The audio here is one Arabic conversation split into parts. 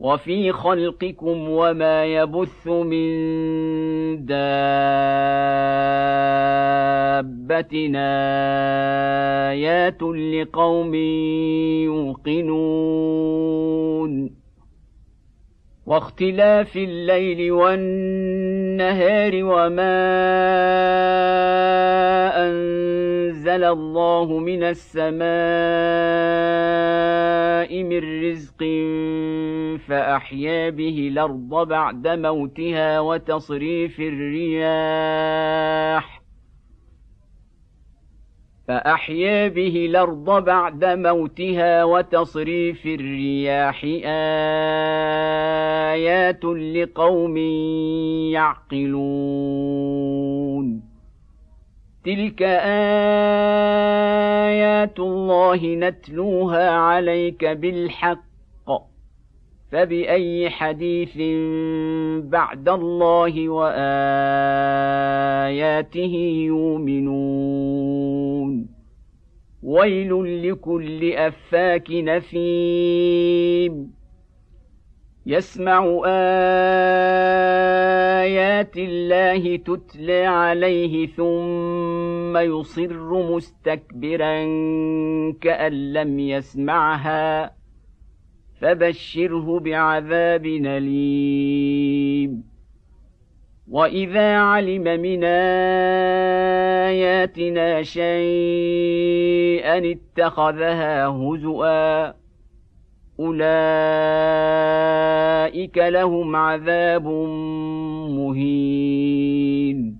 وفي خلقكم وما يبث من دابة. آيات لقوم يوقنون. واختلاف الليل والنهار وما أنزل الله من السماء من رزق فأحيا به الأرض بعد موتها وتصريف الرياح فأحيا به الأرض بعد موتها وتصريف الرياح آيات لقوم يعقلون. تلك آيات الله نتلوها عليك بالحق. فبأي حديث بعد الله وآياته يؤمنون. ويل لكل أفاك نثيم يسمع آيات الله تتلى عليه ثم يصر مستكبرا كأن لم يسمعها فبشره بعذاب أليم. وإذا علم من آياتنا شيئا اتخذها هزؤا أولئك لهم عذاب مهين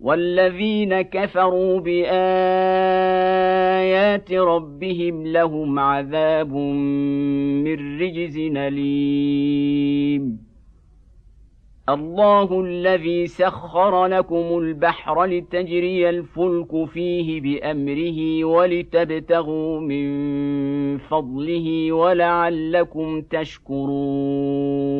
والذين كفروا بآيات ربهم لهم عذاب من رجز أليم. الله الذي سخر لكم البحر لتجري الفلك فيه بأمره ولتبتغوا من فضله ولعلكم تشكرون.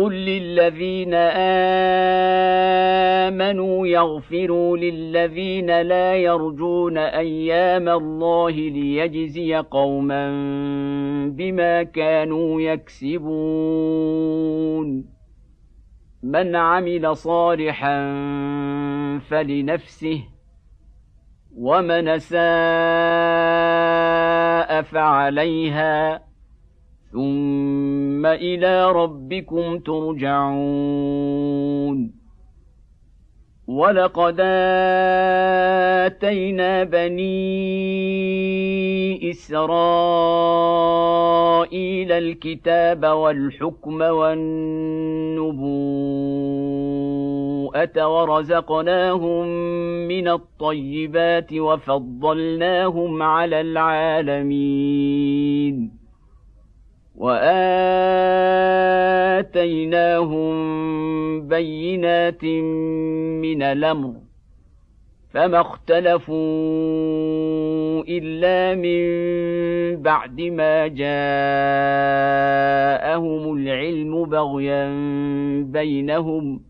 قل للذين امنوا يغفروا للذين لا يرجون أيام الله ليجزي قوما بما كانوا يكسبون من عمل صالحا فلنفسه ومن ساء فعليها ثم إلى ربكم ترجعون. ولقد اتينا بني اسرائيل الكتاب والحكم والنبوءه ورزقناهم من الطيبات وفضلناهم على العالمين. وآتيناهم بينات من الأمر فما اختلفوا إلا من بعد ما جاءهم العلم بغيا بينهم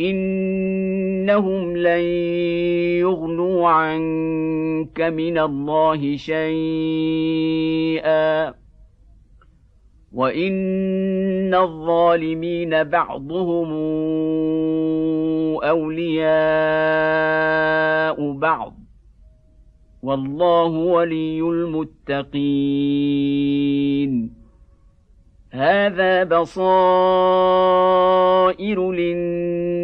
انهم لن يغنوا عنك من الله شيئا. وان الظالمين بعضهم اولياء بعض. والله ولي المتقين. هذا بصائر للناس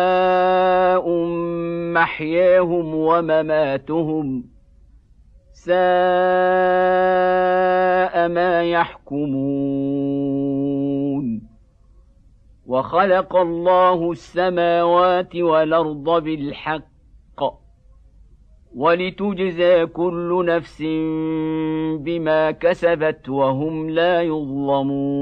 محياهم ومماتهم ساء ما يحكمون. وخلق الله السماوات والأرض بالحق ولتجزى كل نفس بما كسبت وهم لا يظلمون.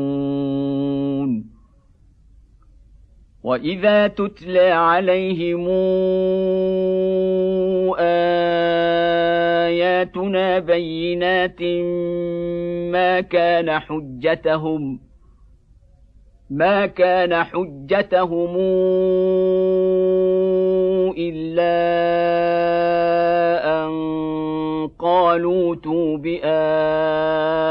واذا تتلى عليهم اياتنا بينات ما كان حجتهم ما كان حجتهم الا ان قالوا توب بابائنا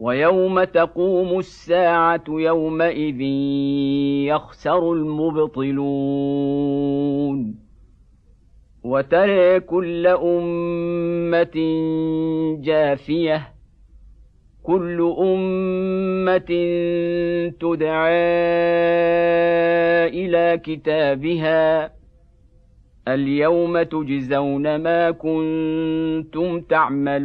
ويوم تقوم الساعة يومئذ يخسر المبطلون. وترى كل أمة جاثيه كل أمة تدعى إلى كتابها. اليوم تجزون ما كنتم تعملون.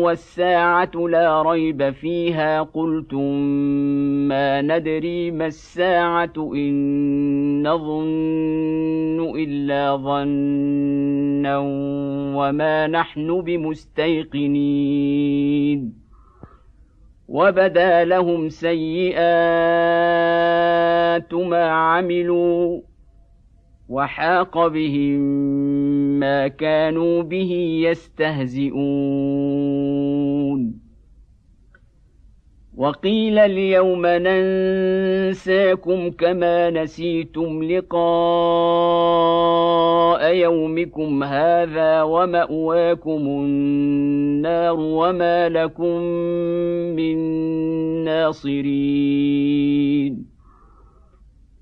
والساعة لا ريب فيها قلتم ما ندري ما الساعة إن نظن إلا ظنا وما نحن بمستيقنين. وبدا لهم سيئات ما عملوا وحاق بهم ما كانوا به يستهزئون. وقيل اليوم ننساكم كما نسيتم لقاء يومكم هذا ومأواكم النار وما لكم من ناصرين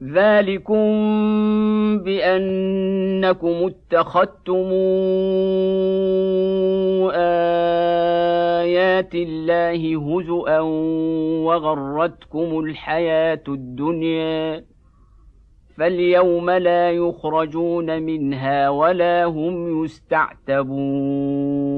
ذلكم بانكم اتخذتم ايات الله هزءا وغرتكم الحياة الدنيا فاليوم لا يخرجون منها ولا هم يستعتبون